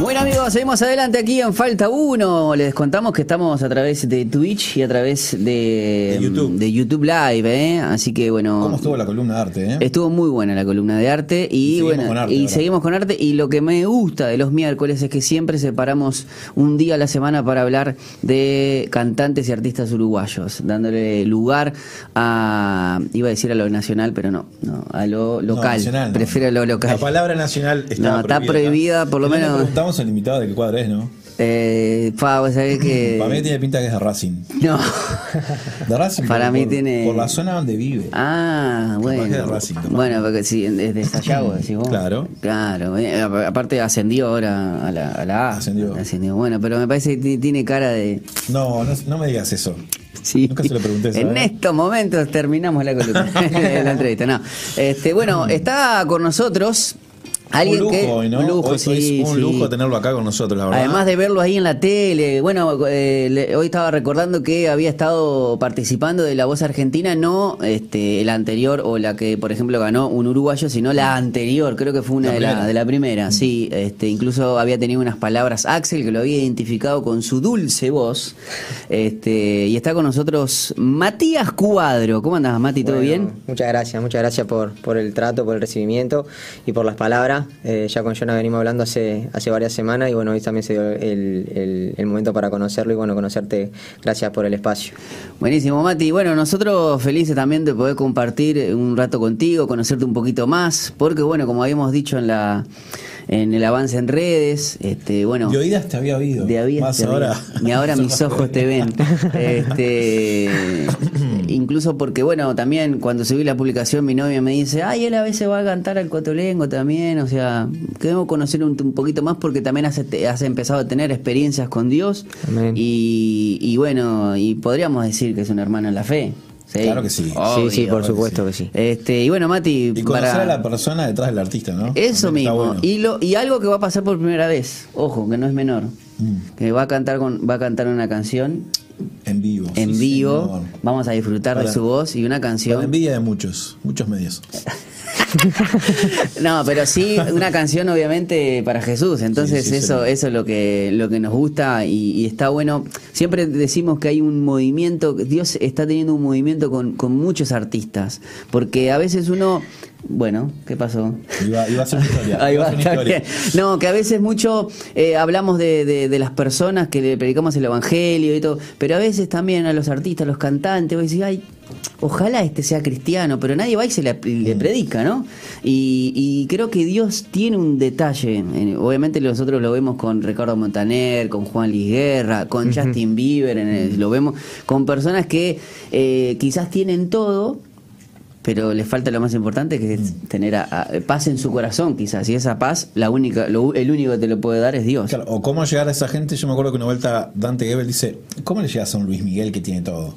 Bueno amigos, seguimos adelante aquí en Falta 1. Les contamos que estamos a través de Twitch y a través de, De YouTube. de YouTube Live, ¿eh? Así que bueno. ¿Cómo estuvo la columna de arte? Eh? Estuvo muy buena la columna de arte y, bueno con arte y seguimos con arte y lo que me gusta de los miércoles es que siempre separamos un día a la semana para hablar de cantantes y artistas uruguayos, dándole lugar a iba a decir a lo nacional, pero no, no, a lo No, local. no. Prefiero a lo local. La palabra nacional está No, está prohibida, por lo menos- preguntamos al invitado de qué cuadro es, ¿no? Eh, pa, vos sabés que Para mí tiene pinta que es de Racing. no. De Racing Para mí por- tiene- Por la zona donde vive. Ah, que de bueno. Racing. Bueno, porque sí, es de Sayago, decís vos. Claro. Claro. eh, Aparte ascendió ahora a la, a la A. Ascendió. Bueno, pero me parece que ti- tiene cara de... No, no, no me digas eso. Sí. Nunca se lo pregunté. En ¿sabes? estos momentos terminamos la la entrevista. No. Este, bueno, está con nosotros alguien un lujo que... Un lujo, Hoy- hoy sí, es un sí. lujo tenerlo acá con nosotros, la verdad. Además de verlo ahí en la tele, bueno, eh, le- hoy estaba recordando que había estado participando de La Voz Argentina, no este, la anterior o la que, por ejemplo, ganó un uruguayo, sino la anterior, creo que fue una La de, la, primera. de la primera, sí. Este, incluso había tenido unas palabras Axel que lo había identificado con su dulce voz. Este, y está con nosotros Matías Cuadro. ¿Cómo andas, Mati? ¿Todo Bueno, bien? Muchas gracias, muchas gracias por, por el trato, por el recibimiento y por las palabras. Eh, ya con Jonah venimos hablando hace, hace varias semanas y bueno, hoy también se dio el, el- el momento para conocerlo y bueno, conocerte. Gracias por el espacio. Buenísimo, Mati. Bueno, nosotros felices también de poder compartir un rato contigo, conocerte un poquito más, porque bueno, como habíamos dicho en la en el avance en redes, este, bueno, De oídas te había oído. de había Más te había. ahora. y ahora mis ojos te ven. Este, incluso porque bueno, también cuando subí la publicación mi novia me dice, "Ay, él a veces va a cantar al Cotolengo también", o sea, queremos conocer un, un poquito más porque también has, has empezado a tener experiencias con Dios Amén. y, y bueno, y podríamos decir que es un hermano en la fe. Sí, Claro que sí. Obvio. sí, sí, por que supuesto sí. que sí. Este, y bueno, Mati, Y conocer para a la persona detrás del artista, ¿no? eso También mismo. bueno. Y lo y algo que va a pasar por primera vez, ojo, que no es menor. Mm. Que va a cantar con va a cantar una canción En vivo. en sí, vivo. señor. Vamos a disfrutar de su voz y una canción. envidia de muchos, muchos medios. No, pero sí una canción obviamente para Jesús. Entonces Sí, sí, eso eso es lo que lo que nos gusta y, y está bueno. Siempre decimos que hay un movimiento, Dios está teniendo un movimiento con, con muchos artistas, porque a veces uno bueno, ¿qué pasó? Iba, iba a ser una historia. Ahí va, historia. bien. No, que a veces mucho eh, hablamos de, de- de las personas que le predicamos el evangelio y todo, pero a veces también a los artistas, a los cantantes, vos decís, ay, ojalá este sea cristiano, pero nadie va y se le, Mm. le predica, ¿no? Y, y creo que Dios tiene un detalle, obviamente nosotros lo vemos con Ricardo Montaner, con Juan Luis Guerra, con Justin Bieber, en el- lo vemos con personas que eh, quizás tienen todo, pero le falta lo más importante que es tener a- a- paz en su corazón quizás y esa paz la única lo- el único que te lo puede dar es Dios Claro, o cómo llegar a esa gente. Yo me acuerdo que una vuelta Dante Gebel dice: ¿Cómo le llegas a un Luis Miguel que tiene todo?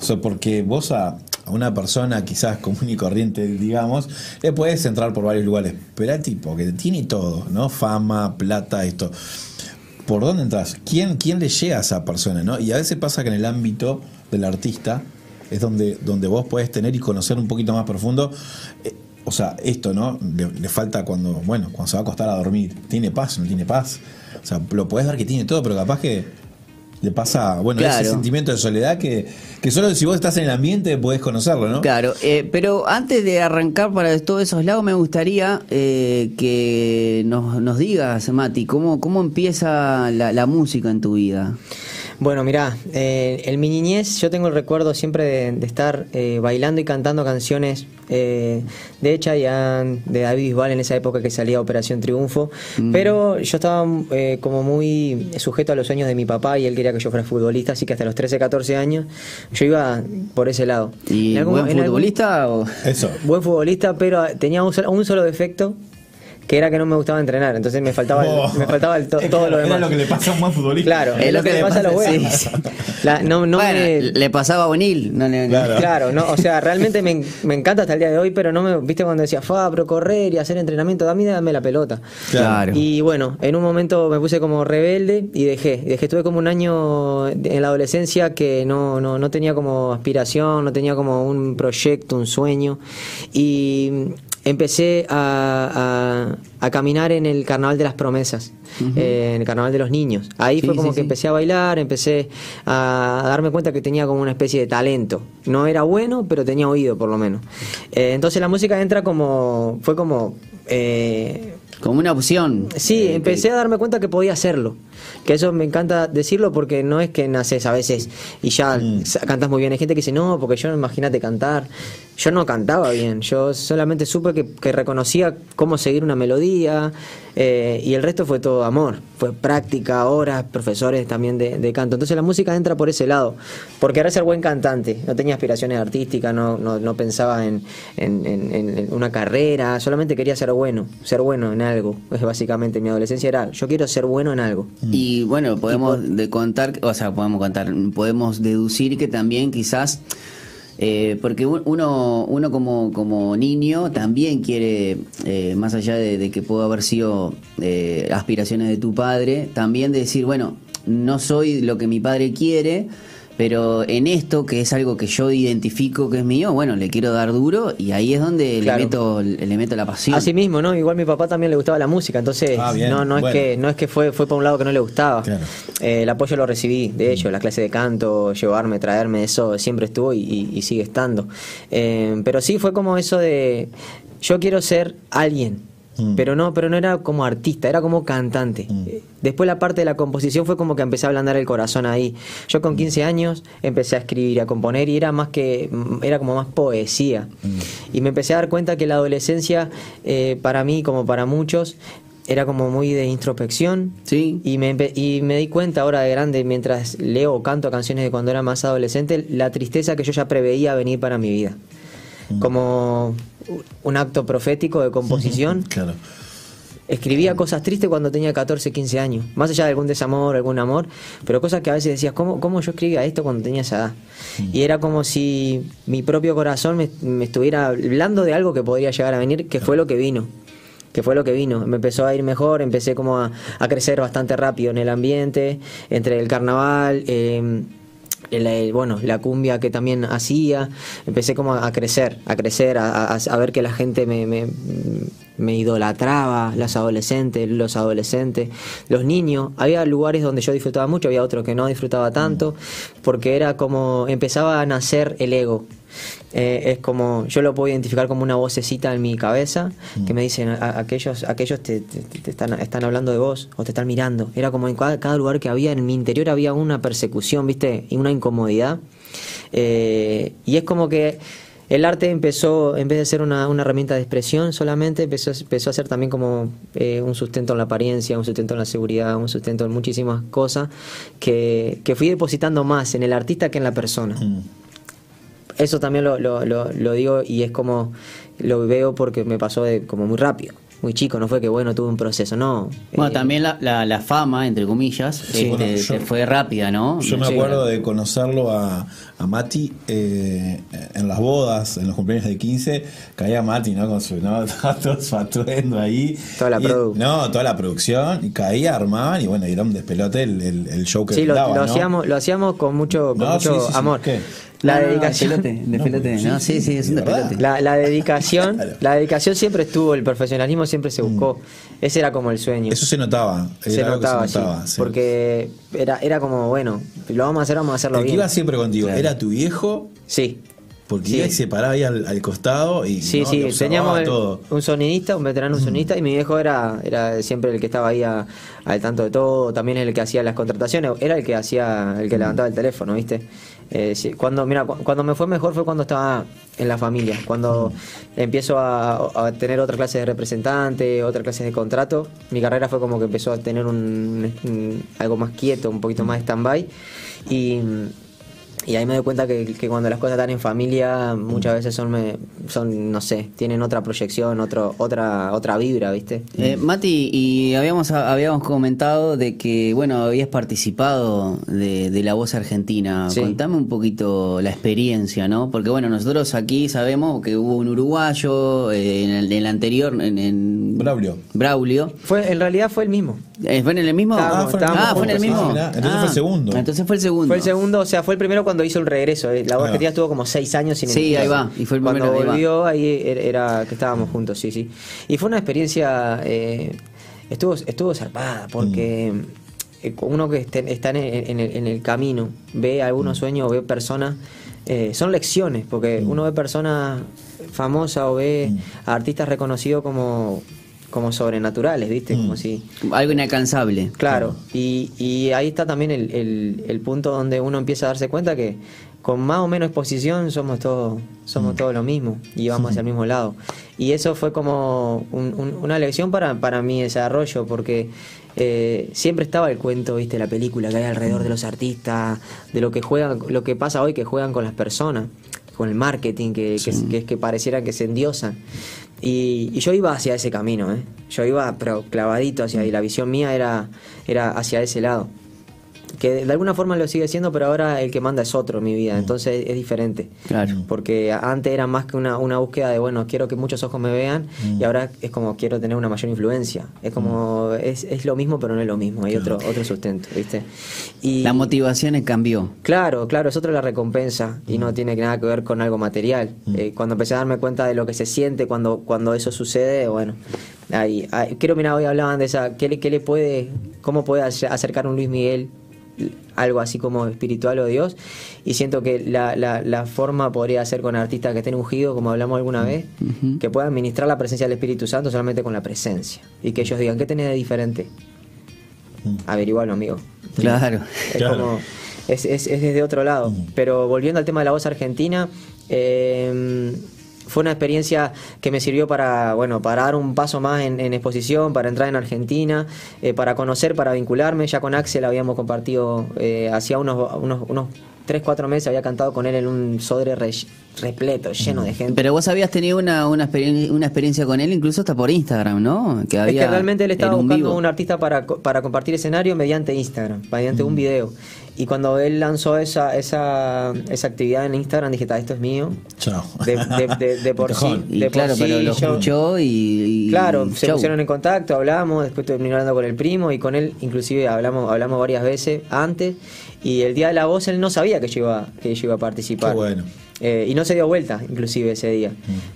O sea, porque vos a, a una persona quizás común y corriente, digamos, le puedes entrar por varios lugares. Pero al tipo que tiene todo, ¿no? Fama, plata, esto. ¿Por dónde entras? ¿Quién, ¿Quién le llega a esa persona? ¿no? Y a veces pasa que en el ámbito del artista es donde, donde vos podés tener y conocer un poquito más profundo. eh, o sea, esto, ¿no? Le, le falta cuando, bueno, cuando se va a acostar a dormir. ¿Tiene paz? ¿No tiene paz? O sea, lo podés ver que tiene todo, pero capaz que le pasa, bueno, Claro. ese sentimiento de soledad que, que solo si vos estás en el ambiente podés conocerlo, ¿no? claro eh, pero antes de arrancar para todos esos lados me gustaría eh, que nos, nos digas Mati cómo cómo empieza la, la música en tu vida Bueno, mirá, eh, en mi niñez yo tengo el recuerdo siempre de, de estar eh, bailando y cantando canciones eh, de Chayanne, de David Bisbal en esa época que salía Operación Triunfo, pero yo estaba eh, como muy sujeto a los sueños de mi papá y él quería que yo fuera futbolista, así que hasta los 13, 14 años yo iba por ese lado. y En algún- buen en algún- futbolista o Eso. buen futbolista, pero tenía un solo, un solo defecto que era que no me gustaba entrenar, entonces me faltaba, el- Oh. me faltaba el to- Es todo lo era demás. lo que le pasa a un buen futbolista. Claro, es lo que le pasa a los buenos. sí, sí. La- no, no bueno, me- le pasaba a O'Neill no Claro. Claro, no, o sea, realmente me, me encanta hasta el día de hoy, pero no me, viste cuando decía, fa, pero correr y hacer entrenamiento, a mí dame la pelota. Claro. Y bueno, en un momento me puse como rebelde y dejé. Dejé, estuve como un año en la adolescencia que no, no, no tenía como aspiración, no tenía como un proyecto, un sueño. Y empecé a, a, caminar en el Carnaval de las Promesas, eh, en el Carnaval de los Niños. Ahí fue como que empecé a bailar, empecé a darme cuenta que tenía como una especie de talento. No era bueno, pero tenía oído por lo menos. Eh, entonces la música entra como, fue como... Eh, como una opción. Sí, empecé a darme cuenta que podía hacerlo. Que eso me encanta decirlo porque no es que naces a veces y ya mm. cantas muy bien. Hay gente que dice, no, porque yo imagínate cantar. Yo no cantaba bien, yo solamente supe que, reconocía cómo seguir una melodía eh, y el resto fue todo amor. Fue práctica, horas, profesores también de, canto. Entonces la música entra por ese lado. Porque era ser buen cantante. No tenía aspiraciones artísticas, no, no, pensaba en, en, una carrera, solamente quería ser bueno, ser bueno en algo. Es básicamente mi adolescencia era, yo quiero ser bueno en algo. Y bueno, podemos de contar, o sea, podemos contar, podemos deducir que también quizás eh, porque uno, uno como, como niño también quiere, eh, más allá de, que pueda haber sido eh, aspiraciones de tu padre, también decir, bueno, no soy lo que mi padre quiere, pero en esto, que es algo que yo identifico que es mío, bueno, le quiero dar duro y ahí es donde le, meto, le meto la pasión. Así mismo, ¿no? Igual mi papá también le gustaba la música, entonces ah, no, no, es que, no es que fue, fue por un lado que no le gustaba. Eh, el apoyo lo recibí, de hecho, la clase de canto, llevarme, traerme, eso siempre estuvo y, sigue estando. Eh, pero sí fue como eso de, yo quiero ser alguien Mm. Pero no, pero no era como artista, era como cantante. Mm. Después la parte de la composición fue como que empecé a ablandar el corazón ahí. Yo con 15 años empecé a escribir, a componer y era más que era como más poesía. Mm. Y me empecé a dar cuenta que la adolescencia eh, para mí como para muchos era como muy de introspección. Sí. Y me, y me di cuenta ahora de grande, mientras leo o canto canciones de cuando era más adolescente, la tristeza que yo ya preveía venir para mi vida. Como un acto profético de composición. Claro. Escribía cosas tristes cuando tenía 14, 15 años, más allá de algún desamor, algún amor, pero cosas que a veces decías, ¿cómo, cómo yo escribía esto cuando tenía esa edad? Y era como si mi propio corazón me, estuviera hablando de algo que podría llegar a venir, que fue lo que vino que fue lo que vino. Me empezó a ir mejor, empecé como a, crecer bastante rápido en el ambiente, entre el carnaval, eh, bueno, la cumbia que también hacía, empecé como a crecer, a crecer, a, ver que la gente me, me, idolatraba, las adolescentes, los adolescentes, los niños. Había lugares donde yo disfrutaba mucho, había otros que no disfrutaba tanto, porque era como empezaba a nacer el ego. Eh, es como, yo lo puedo identificar como una vocecita en mi cabeza que me dicen, aquellos, aquellos te, están, están, hablando de vos o te están mirando. Era como en cada, lugar que había, en mi interior había una persecución, ¿viste? Y una incomodidad. Eh, y es como que el arte empezó, en vez de ser una, herramienta de expresión solamente, empezó, empezó a ser también como eh, un sustento en la apariencia, un sustento en la seguridad, un sustento en muchísimas cosas que, que fui depositando más en el artista que en la persona eso también lo, lo, lo, digo y es como lo veo porque me pasó de, como muy rápido muy chico, no fue que bueno, tuve un proceso, no. Bueno, eh, también la, la, fama, entre comillas, este, fue rápida, ¿no? Yo me acuerdo de conocerlo a, a Mati eh, en las bodas, en los cumpleaños de 15, caía Mati, ¿no? Con su, ¿no? todo su atuendo ahí. Toda la producción. No, toda la producción, y caía, armaban, y bueno, y era un despelote el, el, show que Sí, lo, lo hacíamos, lo hacíamos con mucho, con mucho amor. La dedicación. No, sí, sí, es un despelote. La, la dedicación, la dedicación siempre estuvo, el profesionalismo siempre se buscó. Mm. Ese era como el sueño. Eso se notaba. se notaba, sí, Porque era, era como, bueno, lo vamos a hacer, vamos a hacerlo el bien. que iba siempre contigo, ¿era tu viejo? Sí. Porque sí. iba y se paraba ahí al, costado y Sí, sí, teníamos un sonidista, un veterano un sonidista, y mi viejo era, era siempre el que estaba ahí al tanto de todo, también el que hacía las contrataciones, era el que hacía, el que levantaba el teléfono, ¿viste? Eh, cuando, mira, cuando me fue mejor fue cuando estaba en la familia, cuando empiezo a, tener otra clase de representante, otra clase de contrato, mi carrera fue como que empezó a tener un, algo más quieto, un poquito más stand-by y y ahí me doy cuenta que, cuando las cosas están en familia, muchas veces son, son no sé, tienen otra proyección, otro, otra, otra vibra, ¿viste? Eh, Mati, y habíamos, habíamos comentado de que, bueno, habías participado de, La Voz Argentina. Contame un poquito la experiencia, ¿no? Porque, bueno, nosotros aquí sabemos que hubo un uruguayo, eh, en, el, anterior, en, Braulio. Braulio. Fue, en realidad fue el mismo. Eh, ¿Fue en el mismo? Estábamos- Ah, fue en el estábamos Ah, fue en el juntos. mismo. Ah, entonces fue el segundo. Entonces fue el segundo. Fue el segundo, o sea, fue el primero cuando hizo el regreso. eh. La voz argentina estuvo como seis años sin Sí, ahí va, y fue el Cuando volvió, ahí era, era que estábamos juntos, sí, sí. Y fue una experiencia, eh, estuvo, estuvo zarpada, porque eh, uno que está en el, en el- en el camino, ve algunos sueños, ve personas, eh, son lecciones, porque uno ve personas famosas o ve a artistas reconocidos como, como sobrenaturales, ¿viste? Como si... Algo inalcanzable. Claro, y, y ahí está también el, el- el punto donde uno empieza a darse cuenta que con más o menos exposición somos todos somos todos lo mismo y vamos hacia el mismo lado. Y eso fue como un- un- una lección para, para mi desarrollo, porque eh, siempre estaba el cuento, viste, la película que hay alrededor de los artistas, de lo que juegan, lo que pasa hoy que juegan con las personas, con el marketing, que, que, que, que pareciera que se endiosan. Y, y yo iba hacia ese camino, ¿eh? Yo iba, pero clavadito hacia ahí. La visión mía era, era hacia ese lado. Que de, alguna forma lo sigue siendo, pero ahora el que manda es otro en mi vida. Entonces es diferente. Claro. Porque antes era más que una, una búsqueda de, bueno, quiero que muchos ojos me vean. Y ahora es como, quiero tener una mayor influencia. Es como, es, es lo mismo, pero no es lo mismo. Hay otro, otro sustento, ¿viste? Y, La motivación cambió. Claro, claro, es otra la recompensa y no tiene nada que ver con algo material. Eh, cuando empecé a darme cuenta de lo que se siente cuando, cuando eso sucede, bueno, ahí, ahí- creo, mira, hoy hablaban de esa, ¿qué le, qué le puede, cómo puede ace- acercar un Luis Miguel algo así como espiritual o Dios? Y siento que la, la, la forma podría ser con artistas que estén ungidos, como hablamos alguna vez, que puedan administrar la presencia del Espíritu Santo solamente con la presencia y que ellos digan, ¿qué tenés de diferente? Averigualo, amigo. Claro. Es Claro. como. Es, es- es desde otro lado. Pero volviendo al tema de la voz argentina, eh, fue una experiencia que me sirvió para, bueno, para dar un paso más en, en exposición, para entrar en Argentina, eh, para conocer, para vincularme. Ya con Axel habíamos compartido, eh, hacía unos, unos, unos 3, 4 meses había cantado con él en un sodre re- repleto, lleno de gente. Pero vos habías tenido una, una, experien- una experiencia con él, incluso hasta por Instagram, ¿no? Que Es había que realmente él estaba un buscando vivo. un artista para, para compartir escenario mediante Instagram, mediante un video. Y cuando él lanzó esa, esa, esa actividad en Instagram, dije, "Ta, esto es mío. Chao. De, de- de- de por sí. Y de por claro, pero lo yo- escuchó y, y- Claro, y se chau. pusieron en contacto, hablamos, después terminé hablando con el primo y con él inclusive hablamos, hablamos varias veces antes y el día de la voz él no sabía que yo iba, que yo iba a participar. Qué bueno. Eh, y no se dio vuelta, inclusive ese día.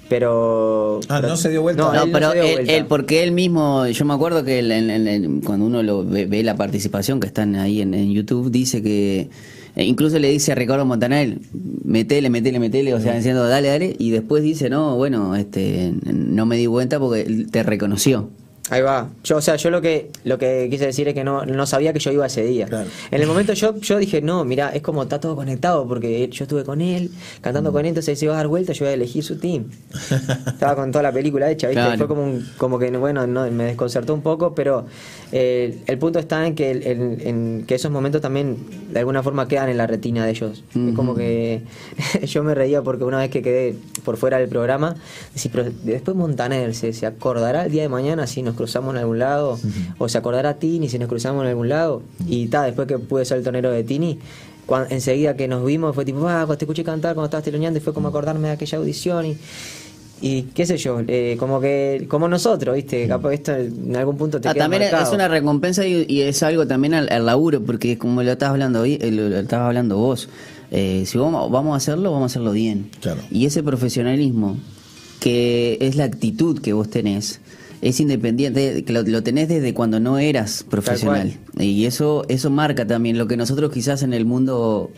Pero. Ah, pero- ¿no se dio vuelta? No, No, él pero se dio él, vuelta. él, porque él mismo, yo me acuerdo que él en- en- en- cuando uno lo ve, ve la participación que están ahí en, en YouTube, dice que eh, incluso le dice a Ricardo Montaner, metele, metele, metele, o sea, diciendo dale, dale, y después dice, no, bueno, este, no me di cuenta porque él te reconoció. Ahí va. Yo, o sea, yo lo que lo que quise decir es que no, no sabía que yo iba ese día. Claro. En el momento yo, yo dije, no, mira, es como está todo conectado, porque yo estuve con él, cantando con él, entonces se iba a dar vuelta, yo iba a elegir su team. Estaba con toda la película hecha, ¿viste? Claro. Fue como, un- como que, bueno, no, me desconcertó un poco, pero eh, el punto está en que, el- en, en que esos momentos también de alguna forma quedan en la retina de ellos. Es como que yo me reía porque una vez que quedé por fuera del programa, decía, pero después Montaner se, se acordará el día de mañana si nos cruzamos en algún lado, o se acordará Tini si nos cruzamos en algún lado. Y ta, después que pude ser el tonero de Tini, enseguida que nos vimos fue tipo, ah, cuando te escuché cantar cuando estabas teloneando y fue como acordarme de aquella audición y... Y qué sé yo, eh, como que, como nosotros, ¿viste? Capaz esto en algún punto te Ah, queda también es- una recompensa y, y es algo también al, al laburo, porque como lo estabas hablando hoy, eh, lo, lo estabas hablando vos, eh, si vamos, vamos a hacerlo, vamos a hacerlo bien. Claro. Y ese profesionalismo, que es la actitud que vos tenés, es independiente, lo, lo tenés desde cuando no eras profesional. Y eso, eso marca también lo que nosotros quizás en el mundo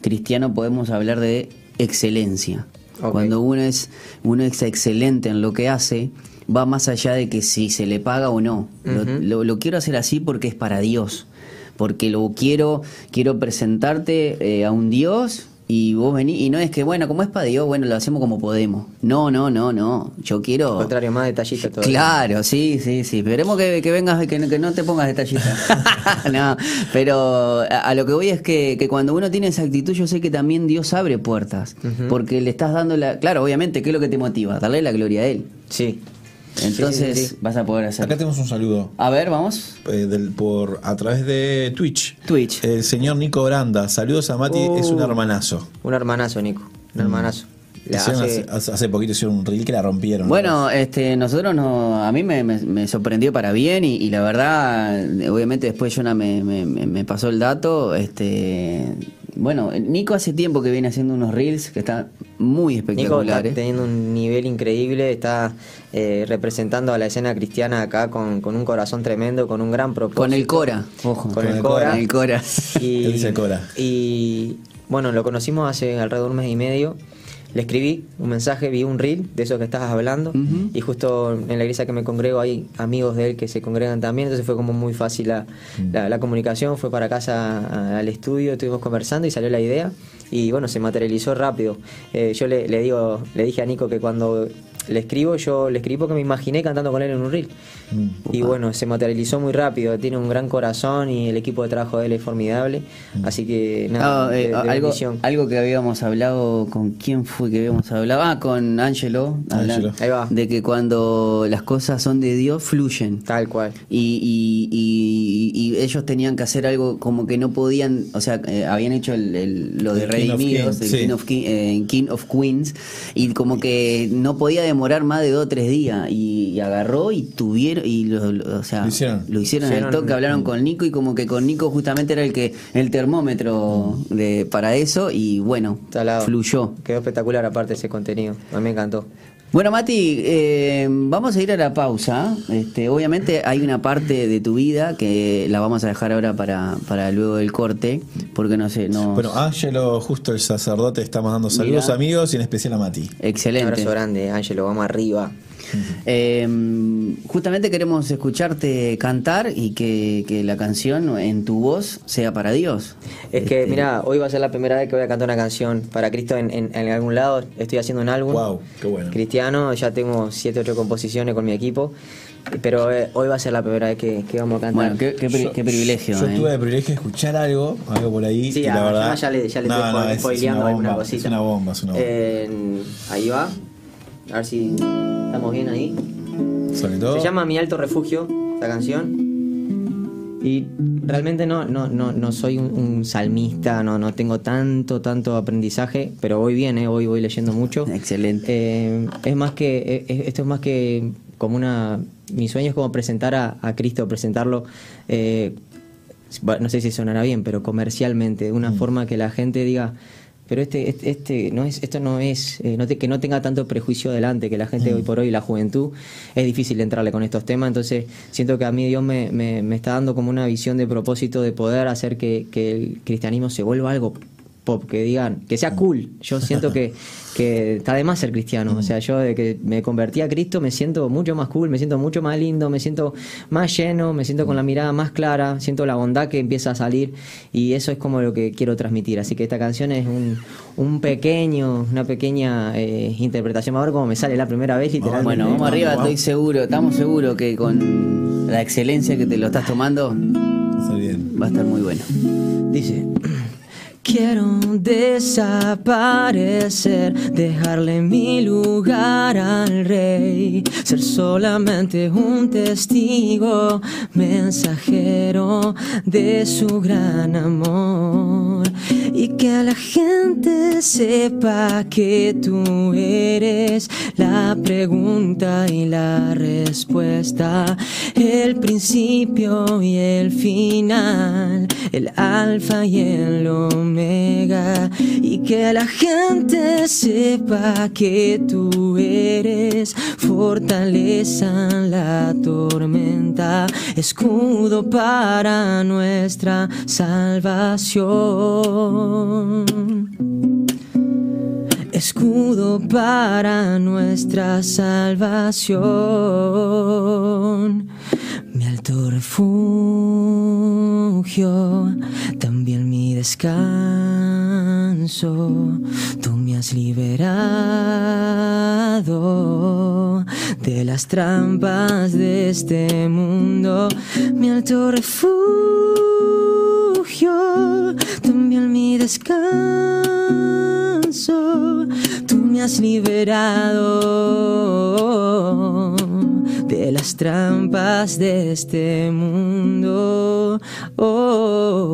cristiano podemos hablar de excelencia. Cuando uno es, uno es excelente en lo que hace, va más allá de que si se le paga o no. Lo, lo quiero hacer así porque es para Dios. Porque lo quiero, quiero presentarte eh, a un Dios y vos venís, y no es que, bueno, como es para Dios, bueno, lo hacemos como podemos. No, no, no, no. Yo quiero. Al contrario, más detallista todo. Claro, sí, sí, sí. Esperemos que, que vengas, que, no- que no te pongas detallista. no, pero a, a lo que voy es que, que cuando uno tiene esa actitud, yo sé que también Dios abre puertas. Porque le estás dando la. Claro, obviamente, ¿qué es lo que te motiva? Darle la gloria a Él. Sí. Entonces Sí, sí, sí. vas a poder hacer. Acá tenemos un saludo A ver, vamos. eh, del, por, a través de Twitch. Twitch. El señor Nico Branda. Saludos a Mati, Uh. es un hermanazo. Un hermanazo, Nico. Un hermanazo. Hicieron hace- hace, poquito hicieron un reel que la rompieron. Bueno, este, nosotros no, a mí me, me- me sorprendió para bien y, y la verdad, obviamente después Jonah me, me- me- me pasó el dato. Este, bueno, Nico hace tiempo que viene haciendo unos reels que están muy Nico está espectaculares. teniendo un nivel increíble, está eh, representando a la escena cristiana acá con, con un corazón tremendo, con un gran propósito. Con el Cora, ojo. Con el Cora. Con el Cora. Él dice Cora. Y bueno, lo conocimos hace alrededor de un mes y medio. Le escribí un mensaje, vi un reel de eso que estabas hablando. Y justo en la iglesia que me congrego hay amigos de él que se congregan también. Entonces fue como muy fácil la, la- la comunicación. Fue para casa al estudio, estuvimos conversando y salió la idea. Y bueno, se materializó rápido. Eh, yo le, le digo, le dije a Nico que cuando le escribo, yo le escribí porque me imaginé cantando con él en un reel. Mm. Y bueno, se materializó muy rápido, tiene un gran corazón y el equipo de trabajo de él es formidable. Así que nada, Ah, eh, de- algo, algo que habíamos hablado, ¿con quién fue que habíamos hablado? Ah, con Angelo. Ahí va. de que cuando las cosas son de Dios, fluyen. Tal cual. Y, y- y- y ellos tenían que hacer algo como que no podían, o sea, eh, habían hecho el, el- lo de El King of Redimidos, sí. King, of eh, King of Queens, y como que no podía demorar más de dos o tres días. Y, y agarró y tuvieron, y lo, lo- o sea, Lo hicieron. lo hicieron al Hicieron- toque, hablaron con Nico y como que con Nico justamente era el que el termómetro de, para eso y bueno, Talado. fluyó. Quedó espectacular aparte ese contenido. A mí me encantó. Bueno, Mati, eh, vamos a ir a la pausa. Este, obviamente hay una parte de tu vida que la vamos a dejar ahora para, para luego del corte, porque no sé, no. Bueno, Ángelo, justo el sacerdote, está mandando saludos Mira. amigos y en especial a Mati. Un excelente. abrazo grande, Ángelo, vamos arriba. Eh, justamente queremos escucharte cantar y que, que la canción en tu voz sea para Dios. Es que, Este, mira, hoy va a ser la primera vez que voy a cantar una canción para Cristo en, en- en algún lado. Estoy haciendo un álbum. Wow, qué bueno. Cristiano, ya tengo 7, 8 composiciones con mi equipo. Pero eh, hoy va a ser la primera vez que, que vamos a cantar. Bueno, qué, qué pri- Yo- qué privilegio. Yo eh. tuve el privilegio de escuchar algo, algo por ahí. Sí, y la a- verdad. ya le, ya le No, estoy no, spo- es- es spoileando una alguna bomba, cosita. Es una bomba, es una bomba. Eh, ahí va. A ver si estamos bien ahí. Se llama Mi Alto Refugio, esta canción. Y realmente no, no, no, no soy un, un salmista, no, no tengo tanto, tanto aprendizaje, pero voy bien, eh, hoy voy leyendo mucho. Excelente. Eh, es más que, eh, esto es más que como una, mi sueño es como presentar a, a Cristo, presentarlo, eh, no sé si sonará bien, pero comercialmente, de una forma que la gente diga, pero este, este, este no es, esto no es, eh, no te- que no tenga tanto prejuicio delante, que la gente hoy por hoy, la juventud, es difícil entrarle con estos temas, entonces siento que a mí Dios me, me, me está dando como una visión de propósito de poder hacer que, que el cristianismo se vuelva algo pop, que digan, que sea cool. Yo siento que, que está de más ser cristiano. O sea, yo de que me convertí a Cristo me siento mucho más cool, me siento mucho más lindo, me siento más lleno, me siento con la mirada más clara, siento la bondad que empieza a salir y eso es como lo que quiero transmitir. Así que esta canción es un, un pequeño, una pequeña eh, interpretación. A ver cómo me sale la primera vez, literalmente. Bueno, vamos arriba, vamos. estoy seguro, estamos seguros que con la excelencia que te lo estás tomando va a estar muy bueno. Dice, quiero desaparecer, dejarle mi lugar al rey, ser solamente un testigo, mensajero de su gran amor. Y que la gente sepa que tú eres la pregunta y la respuesta, el principio y el final, el alfa y el omega. Y que la gente sepa que tú eres fortaleza en la tormenta, escudo para nuestra salvación. Escudo para nuestra salvación. Alto refugio, también mi descanso. Tú me has liberado de las trampas de este mundo. Mi alto refugio, también mi descanso. Tú me has liberado de las trampas de este mundo. Oh.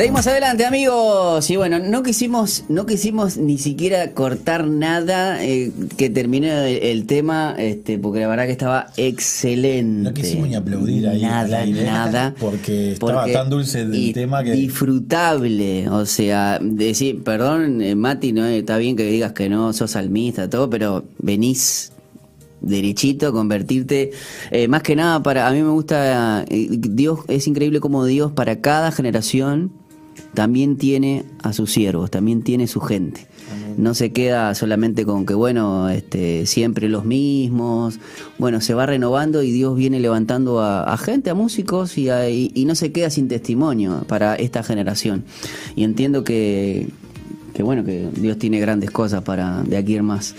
Seguimos adelante, amigos. Y bueno, no quisimos, no quisimos ni siquiera cortar nada eh, que termine el, tema, este, porque la verdad que estaba excelente. No quisimos ni aplaudir ahí. Nada, nada. Porque estaba tan dulce el tema que. Disfrutable. O sea, decir, perdón, eh, Mati, no está bien que digas que no sos salmista, todo, pero venís derechito, convertirte, eh, más que nada para, a mí me gusta, Dios, es increíble como Dios para cada generación también tiene a sus siervos, también tiene su gente. No se queda solamente con que, bueno, este, siempre los mismos. Bueno, se va renovando y Dios viene levantando a, gente, a músicos y, y, no se queda sin testimonio para esta generación. Y entiendo que, que bueno, que Dios tiene grandes cosas para de aquí en más.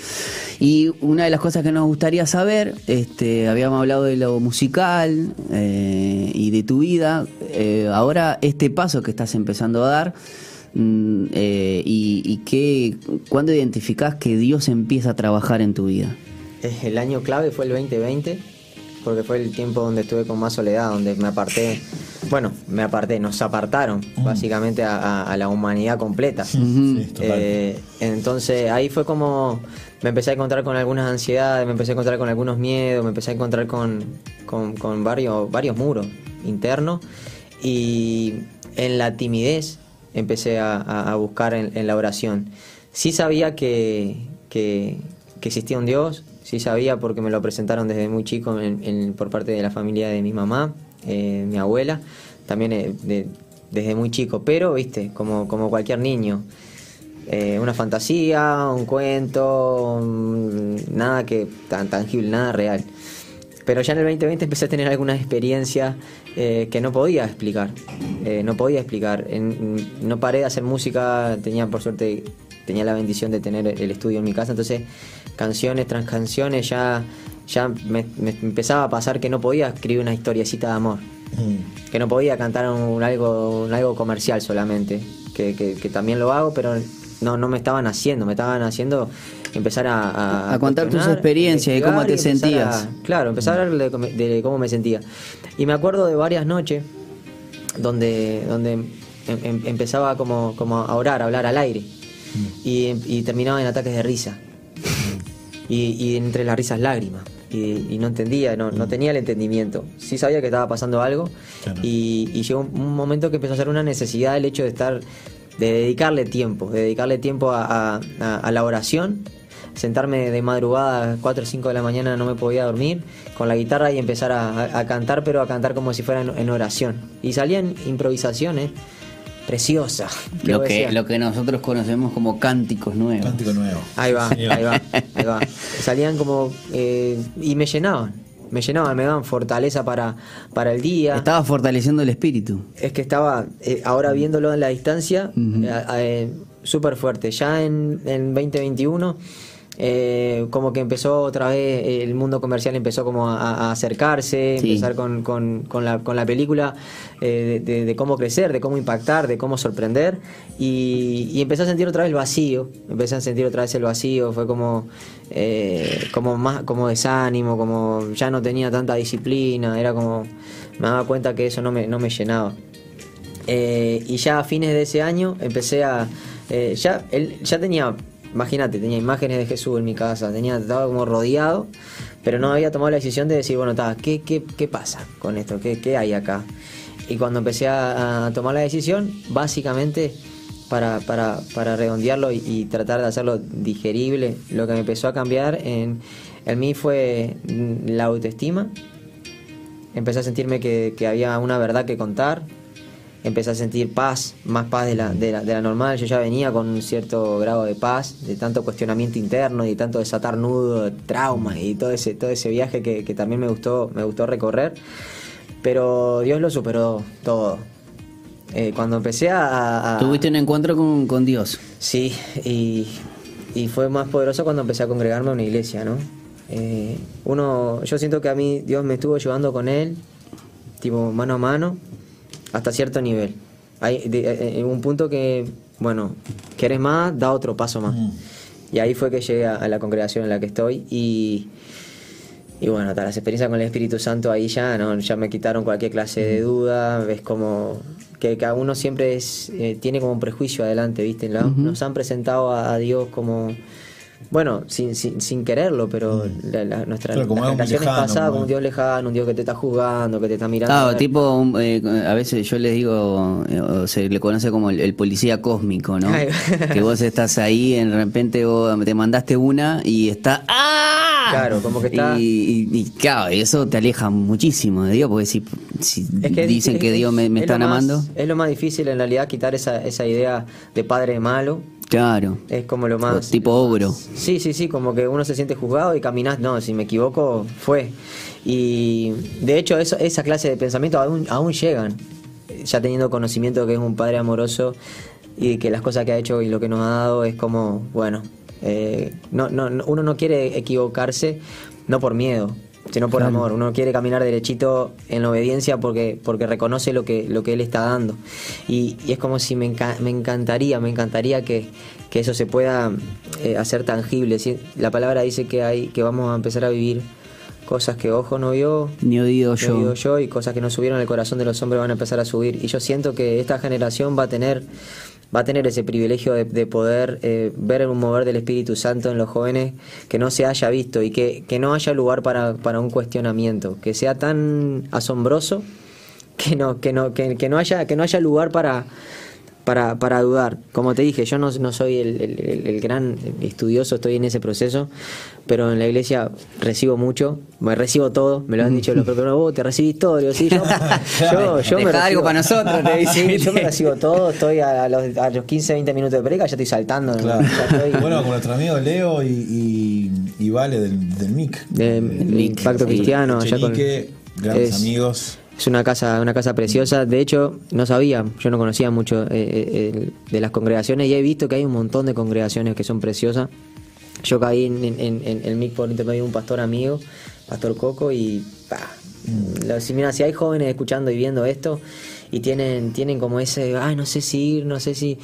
Y una de las cosas que nos gustaría saber, este, habíamos hablado de lo musical eh, y de tu vida, eh, ahora este paso que estás empezando a dar, mm, eh, y, y que, ¿cuándo identificás que Dios empieza a trabajar en tu vida? El año clave fue el 2020, porque fue el tiempo donde estuve con más soledad, donde me aparté bueno, me aparté, nos apartaron mm. básicamente a, la humanidad completa. Eh, entonces ahí fue como me empecé a encontrar con algunas ansiedades, me empecé a encontrar con algunos miedos, me empecé a encontrar con, con, varios, varios muros internos y en la timidez empecé a, buscar en, la oración. Sí sabía que, que, existía un Dios, sí sabía porque me lo presentaron desde muy chico por parte de la familia de mi mamá eh, mi abuela, también eh, desde muy chico, pero, viste, como, como cualquier niño. Eh, una fantasía, un cuento, nada que tan tangible, nada real. Pero ya en el 2020 empecé a tener algunas experiencias que no podía explicar. no podía explicar. no paré de hacer música, tenía por suerte, tenía la bendición de tener el estudio en mi casa, entonces canciones tras canciones ya ya me, empezaba a pasar que no podía escribir una historiecita de amor. Mm. Que no podía cantar un, algo, algo comercial solamente. Que, también lo hago, pero no, no me estaban haciendo. Me estaban haciendo empezar a... A, contar tus experiencias y cómo te sentías. claro, empezar a hablar de, cómo me sentía. Y me acuerdo de varias noches donde, donde em, em, empezaba como, como a orar, a hablar al aire. Mm. Y, y terminaba en ataques de risa. Y, y entre las risas lágrimas y, no entendía, no, no, mm. tenía el entendimiento. Sí sabía que estaba pasando algo y, llegó un momento que empezó a ser una necesidad el hecho de estar, de dedicarle tiempo, de dedicarle tiempo a, la oración sentarme de madrugada a 4 o 5 de la mañana no me podía dormir con la guitarra y empezar a, cantar, pero a cantar como si fuera en, oración. Y salían improvisaciones preciosa. Lo que, lo que nosotros conocemos como cánticos nuevos. Cántico nuevo. Ahí va, ahí va, ahí va. Salían como. Eh, y me llenaban. Me llenaban, me daban fortaleza para, para el día. Estaba fortaleciendo el espíritu. Es que estaba, eh, ahora viéndolo en la distancia, eh, súper fuerte. Ya en, en 2021 eh, como que empezó otra vez, el mundo comercial empezó como a, acercarse, empezar con, con, con, la, con la película eh, de, cómo crecer, de cómo impactar, de cómo sorprender y, y, empecé a sentir otra vez el vacío, empecé a sentir otra vez el vacío, fue como, eh, como más, como desánimo, como ya no tenía tanta disciplina, era como, me daba cuenta que eso no me, no me llenaba. y ya a fines de ese año empecé a, ya, él, ya tenía imagínate, tenía imágenes de Jesús en mi casa, tenía, estaba como rodeado, pero no había tomado la decisión de decir, bueno, ¿qué, qué, qué pasa con esto? ¿Qué, ¿Qué, hay acá? Y cuando empecé a, tomar la decisión, básicamente para, para, para redondearlo y, tratar de hacerlo digerible, lo que me empezó a cambiar en, en mí fue la autoestima. Empecé a sentirme que, que había una verdad que contar, empecé a sentir paz, más paz de la, de la, normal. Yo ya venía con un cierto grado de paz, de tanto cuestionamiento interno y tanto desatar nudo, trauma y todo ese, todo ese viaje que, también me gustó, me gustó recorrer. Pero Dios lo superó todo. Eh, cuando empecé a, Tuviste un encuentro con, Dios. Sí, y, fue más poderoso cuando empecé a congregarme a una iglesia, ¿no? Eh, uno, yo siento que a mí Dios me estuvo llevando con él, tipo mano a mano, hasta cierto nivel. Hay eh, eh, en un punto que, bueno, quieres más, da otro paso más. Y ahí fue que llegué a, la congregación en la que estoy y, y bueno, hasta las experiencias con el Espíritu Santo ahí ya, ¿no? ya me quitaron cualquier clase de duda, ves como que cada uno siempre es, eh, tiene como un prejuicio adelante, ¿viste? La- Nos han presentado a, a Dios como, bueno, sin, sin, sin quererlo, pero la, la- nuestra, Claro, como lejano, pasadas, como- un Dios lejano, un Dios que te está juzgando, que te está mirando. Claro, tipo, un- eh, a veces yo les digo, eh, o se le conoce como el, el policía cósmico, ¿no? Ay. que vos estás ahí, de repente vos te mandaste una y está ¡Ah! Claro, como que está- Y, y- y, claro, eso te aleja muchísimo de Dios, porque si, si Es que es- dicen es- que Dios me, me están más- amando, Es lo más difícil en realidad quitar esa, esa idea de padre malo. Claro. Es como lo más. tipo ogro. Sí, sí, sí, como que uno se siente juzgado y caminás, no, si me equivoco, fue. Y de hecho, eso, esa clase de pensamiento aún, aún llegan, ya teniendo conocimiento que es un padre amoroso y que las cosas que ha hecho y lo que nos ha dado es como, bueno, eh, no, no- uno no quiere equivocarse, no por miedo, sino por amor. Uno quiere caminar derechito en la obediencia porque, porque reconoce lo que, lo que él está dando. Y, y es como si me, enca- me encantaría, me encantaría que, que eso se pueda eh, hacer tangible. ¿sí? La palabra dice que hay, que vamos a empezar a vivir cosas que ojo no vio, Ni oído yo. oído yo, y cosas que no subieron al corazón de los hombres van a empezar a subir. Y yo siento que esta generación va a tener, va a tener ese privilegio de, de poder eh, ver un mover del Espíritu Santo en los jóvenes que no se haya visto y que, que no haya lugar para, para un cuestionamiento, que sea tan asombroso que no, que no, que no haya, que no haya lugar para, para, para dudar. Como te dije, yo no, no soy el, el- el- el gran estudioso, estoy en ese proceso, pero en la iglesia recibo mucho, me recibo todo, me lo han dicho los propios, vos te recibís todo, digo, sí, yo, yo, yo me Dejá algo recibo- para nosotros, te dice. Sí, yo me recibo todo, estoy a, a los, a los 15, 20 minutos de predica, ya estoy saltando. Claro. ya estoy- Bueno, con nuestro amigo Leo y, y, y Vale del, del MIC. de, sí. Cristiano, allá con- Chenique, grandes es- amigos. Es una casa, una casa preciosa. De hecho, no sabía, yo no conocía mucho eh, eh, de las congregaciones y he visto que hay un montón de congregaciones que son preciosas. Yo caí en, en, en- el por intermedio de un pastor amigo, Pastor Coco, y pa, lo- si, mira, si hay jóvenes escuchando y viendo esto y tienen, tienen como ese, ay, no sé si ir, no sé si...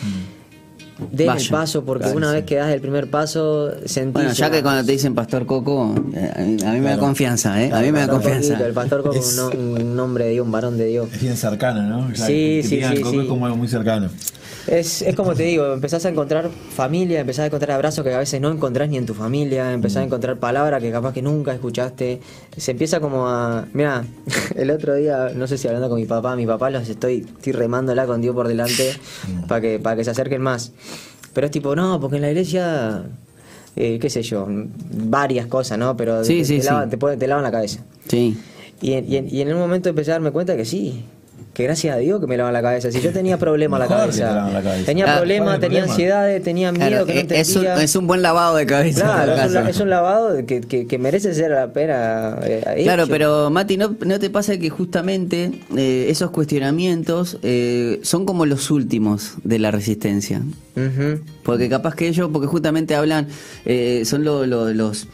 Den el Vayan. paso, porque Claro, una sí. vez que das el primer paso, sentís... Bueno, ya que cuando te dicen Pastor Coco, eh, a mí, a mí me da confianza, ¿eh? A mí me da confianza. Coquito, El Pastor Coco, Es- un, no- un nombre de Dios, un varón de Dios. Es bien cercano, ¿no? Ya Sí, que sí, sí, Coco sí. es como algo muy cercano. Es, es como te digo, empezás a encontrar familia, empezás a encontrar abrazos que a veces no encontrás ni en tu familia, empezás a encontrar palabras que capaz que nunca escuchaste. Se empieza como a. Mira, el otro día, no sé si hablando con mi papá, mi papá los estoy, estoy remándola con Dios por delante para que, para que se acerquen más. Pero es tipo, no, porque en la iglesia. eh, qué sé yo, varias cosas, ¿no? Pero Sí, te, sí, te sí. lavan- te, pueden- te lavan la cabeza. Sí. Y en, y, en, y en un momento empecé a darme cuenta que sí, que gracias a Dios que me lavan la cabeza. Si yo tenía problemas la cabeza, lavan la cabeza. tenía Ah, problemas, ¿cuál es el tenía problema? ansiedades, tenía miedo Claro, que no es, un, entendía. es un buen lavado de cabeza. Claro, es un, es lavado que, que, que merece ser la pena. eh, Claro, hecho. pero Mati, ¿no, no te pasa que justamente eh, esos cuestionamientos eh, son como los últimos de la resistencia? Porque capaz que ellos, porque justamente hablan, eh, son lo- lo- los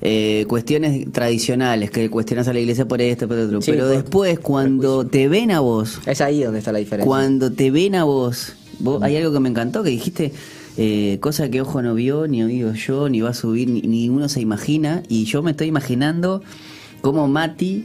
eh, cuestiones tradicionales, que cuestionas a la iglesia por esto, por otro. Sí, pero por- después, cuando te ven a vos, Es ahí donde está la diferencia. cuando te ven a vos, vos hay algo que me encantó, que dijiste, eh, cosa que ojo no vio, ni oído yo, ni va a subir, ni, ni uno se imagina, y yo me estoy imaginando cómo Mati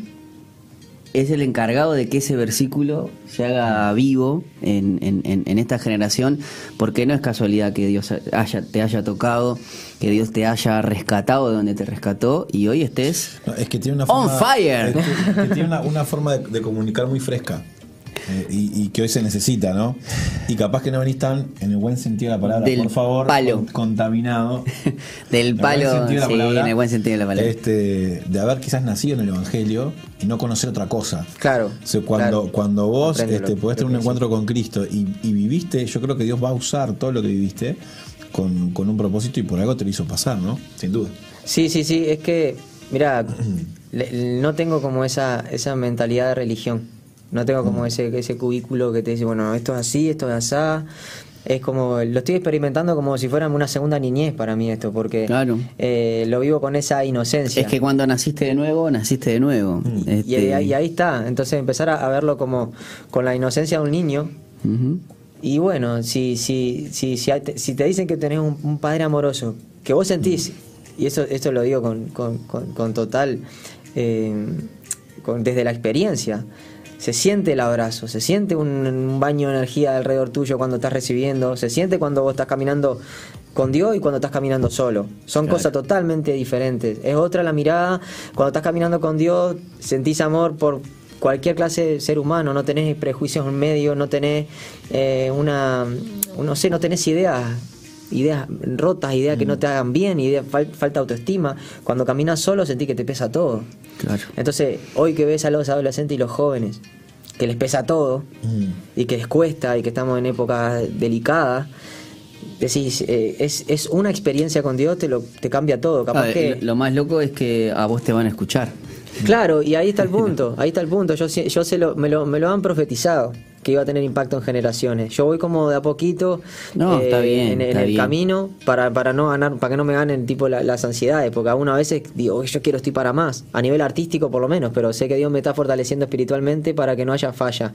es el encargado de que ese versículo se haga vivo en, en- en- esta generación, porque no es casualidad que Dios haya, te haya tocado, que Dios te haya rescatado de donde te rescató y hoy estés No, es que tiene una On forma, fire. es que- que tiene una, una forma de, de comunicar muy fresca. Eh, y, y que hoy se necesita, ¿no? Y capaz que no venís tan, en el buen sentido de la palabra, Del por favor, palo. con- contaminado. del En el buen palo, sí, palabra, en el buen sentido de la palabra. Este, de haber quizás nacido en el Evangelio y no conocer otra cosa. Claro. O sea, cuando, claro. cuando vos este, podés tener un encuentro con Cristo y, y viviste, yo creo que Dios va a usar todo lo que viviste con, con un propósito y por algo te lo hizo pasar, ¿no? Sin duda. Sí, sí, sí, es que, mira, no tengo como esa, esa mentalidad de religión. No tengo como ese, ese cubículo que te dice, bueno, esto es así, esto es así. Es como, lo estoy experimentando como si fuera una segunda niñez para mí esto, porque Claro. eh, lo vivo con esa inocencia. Es que cuando naciste de nuevo, naciste de nuevo. y, Este, ahí- y ahí está, entonces empezar a, a verlo como con la inocencia de un niño. Y bueno, si, si, si, si, si te dicen que tenés un, un padre amoroso, que vos sentís, y eso esto lo digo con, con, con- con total eh, con- desde la experiencia. Se siente el abrazo, se siente un, un baño de energía alrededor tuyo cuando estás recibiendo, se siente cuando vos estás caminando con Dios y cuando estás caminando solo. Son Claro. cosas totalmente diferentes. Es otra la mirada, cuando estás caminando con Dios sentís amor por cualquier clase de ser humano, no tenés prejuicios en medio, no tenés eh, una, no sé, no tenés ideas ideas rotas, ideas que no te hagan bien, ideas, fal- falta autoestima. Cuando caminas solo sentís que te pesa todo. Claro. Entonces, hoy que ves a los adolescentes y los jóvenes, que les pesa todo Mm. y que les cuesta y que estamos en épocas delicadas, decís, eh, es, es una experiencia con Dios, te, lo, te cambia todo. Capaz Ah, que... lo más loco es que a vos te van a escuchar. Claro, y ahí está el punto, ahí está el punto. Yo, yo sé lo, me, lo, me lo han profetizado que iba a tener impacto en generaciones. Yo voy como de a poquito eh, No, está bien, en, en está el bien. camino para, para no ganar, para que no me ganen tipo la- las ansiedades, porque a uno a veces digo, yo quiero estoy para más, a nivel artístico por lo menos, pero sé que Dios me está fortaleciendo espiritualmente para que no haya falla,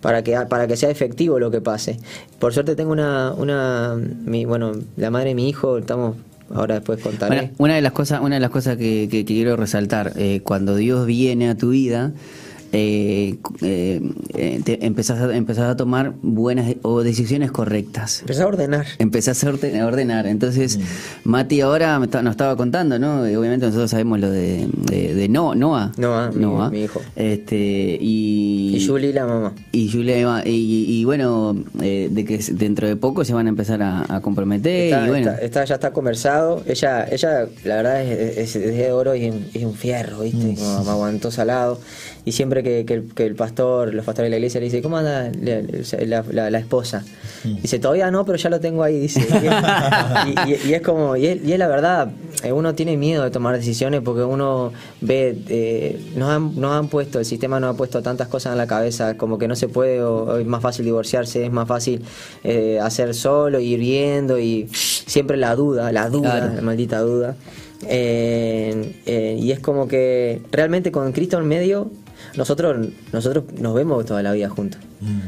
para que para que sea efectivo lo que pase. Por suerte tengo una una mi, bueno, la madre de mi hijo, estamos ahora después contaré. Una de las cosas, una de las cosas que, que- que quiero resaltar, eh, cuando Dios viene a tu vida, eh, eh, eh, te empezás, a, empezás a tomar buenas o decisiones correctas. Empecé a ordenar. Empezás a orde- a ordenar. Entonces, Mm. Mati ahora me está- nos estaba contando, ¿no? Y obviamente nosotros sabemos lo de, de, de No- Noah. Noah, mi- mi hijo. Este, y, Y Julie la mamá. y Julia Eva- y, y bueno, eh, de que dentro de poco se van a empezar a, a comprometer. Está, y bueno, está- está- ya está conversado. Ella, ella la verdad, es, es- es de oro y es, un- fierro, ¿viste? Como me aguantó salado. Y siempre que, que el, que el pastor, los pastores de la iglesia le dice, ¿cómo anda la, la- la- la esposa? Dice, todavía no, pero ya lo tengo ahí, dice. Y, y- y es como, y es, y es la verdad, eh, uno tiene miedo de tomar decisiones porque uno ve, eh, nos, han, nos han puesto, el sistema nos ha puesto tantas cosas en la cabeza, como que no se puede, o, es más fácil divorciarse, es más fácil eh, hacer solo, ir viendo, y siempre la duda, la duda, Claro. la maldita duda. Eh, eh, y es como que realmente con Cristo en medio, nosotros, nosotros nos vemos toda la vida juntos.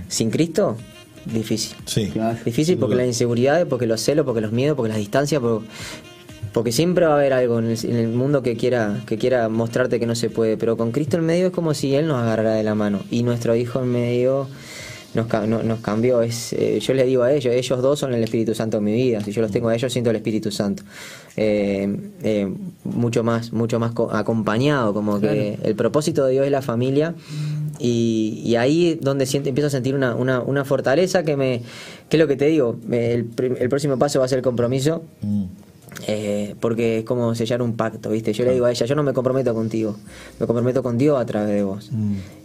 Sin Cristo, difícil. Sí. Claro. Difícil porque las inseguridades, porque los celos, porque los miedos, porque las distancias, por- porque siempre va a haber algo en el, en el mundo que quiera, que quiera mostrarte que no se puede. Pero con Cristo en medio es como si Él nos agarrara de la mano. Y nuestro Hijo en medio nos, ca- no- nos cambió. Es, eh, yo les digo a ellos, ellos dos son el Espíritu Santo en mi vida. Si yo los tengo a ellos, siento el Espíritu Santo. Eh, eh, mucho más, mucho más co- acompañado, como que el propósito de Dios es la familia. Y, y ahí es donde siento, empiezo a sentir una, una, una fortaleza que me que es lo que te digo me- el, el próximo paso va a ser el compromiso Mm. Eh, porque es como sellar un pacto, ¿viste? Yo le digo a ella, yo no me comprometo contigo, me comprometo con Dios a través de vos.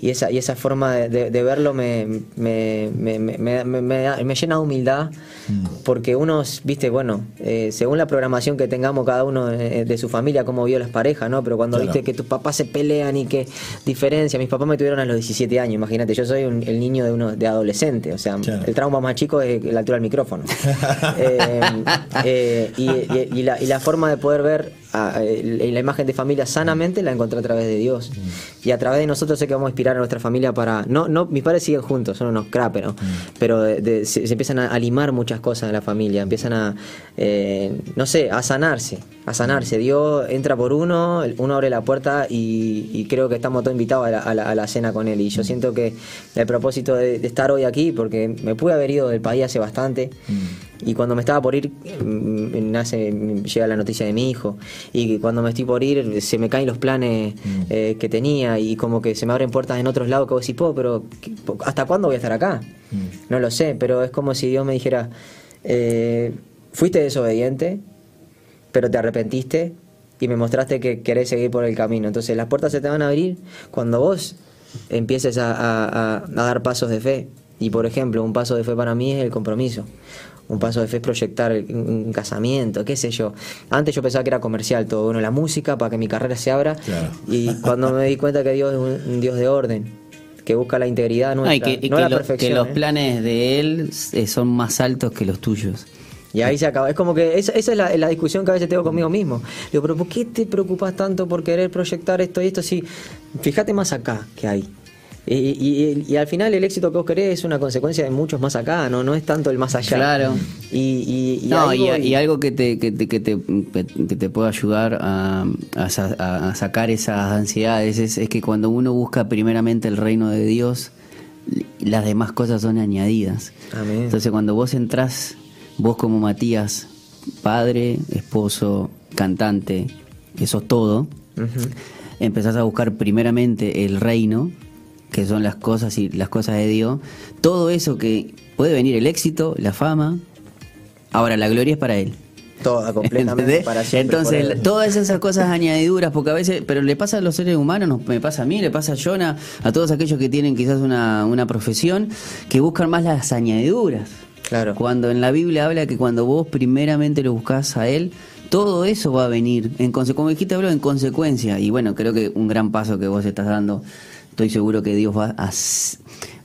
Y esa y esa forma de, de- de verlo me, me, me, me, llena de humildad, porque uno, ¿viste? Bueno, eh, según la programación que tengamos cada uno eh, de su familia, cómo vio las parejas, ¿no? Pero cuando Claro. viste que tus papás se pelean y que diferencia, mis papás me tuvieron a los 17 años, imagínate, yo soy un- el niño de uno de adolescente, o sea, Claro. el trauma más chico es la altura del micrófono. Eh, y, y- y la, y la forma de poder ver a- la imagen de familia sanamente la encontré a través de Dios. Y a través de nosotros sé que vamos a inspirar a nuestra familia para... No, no, mis padres siguen juntos, son unos cráperos, pero de- de- se, se empiezan a limar muchas cosas en la familia, empiezan a, eh, no sé, a sanarse, a sanarse. Dios entra por uno, uno abre la puerta y, y creo que estamos todos invitados a la, a la- a la cena con él. Y yo siento que el propósito de, de estar hoy aquí, porque me pude haber ido del país hace bastante, y cuando me estaba por ir, mm, nace, llega la noticia de mi hijo. Y cuando me estoy por ir, se me caen los planes eh, que tenía y como que se me abren puertas en otros lados que vos decís, "Po, pero ¿qué- po- ¿hasta cuándo voy a estar acá? No lo sé, pero es como si Dios me dijera, eh, fuiste desobediente, pero te arrepentiste y me mostraste que querés seguir por el camino. Entonces las puertas se te van a abrir cuando vos empieces a, a- a- a dar pasos de fe. Y por ejemplo, un paso de fe para mí es el compromiso. Un paso de fe es proyectar un, casamiento, qué sé yo. Antes yo pensaba que era comercial todo, bueno, la música para que mi carrera se abra. Claro. Y cuando me di cuenta que Dios es un, un Dios de orden, que busca la integridad nuestra, y que, y no que la lo- perfección. que los ¿eh? planes de él eh, son más altos que los tuyos. Y ahí se acaba. Es como que esa, esa es la, la discusión que a veces tengo conmigo mismo. Digo, pero ¿por qué te preocupas tanto por querer proyectar esto y esto? Si, fíjate más acá que hay. Y, y- y al final el éxito que vos querés es una consecuencia de muchos más acá, no, no es tanto el más allá. Claro. Y, y, no, algo- y, y algo que te, que te, que te, que te pueda ayudar a, a sa- a- a sacar esas ansiedades es, es que cuando uno busca primeramente el reino de Dios, las demás cosas son añadidas. Amén. Entonces cuando vos entrás, vos como Matías, padre, esposo, cantante, que sos todo, empezás a buscar primeramente el reino, que son las cosas y las cosas de Dios, todo eso que puede venir el éxito, la fama, ahora la gloria es para él. Toda, completamente ¿Entendés? para siempre, Entonces, todas esas cosas añadiduras, porque a veces, pero le pasa a los seres humanos, nos- me pasa a mí, le pasa a Jonah, a todos aquellos que tienen quizás una, una profesión, que buscan más las añadiduras. Claro. Cuando en la Biblia habla que cuando vos primeramente lo buscás a Él, todo eso va a venir, en como dijiste, hablo en consecuencia. Y bueno, creo que un gran paso que vos estás dando, estoy seguro que Dios va a,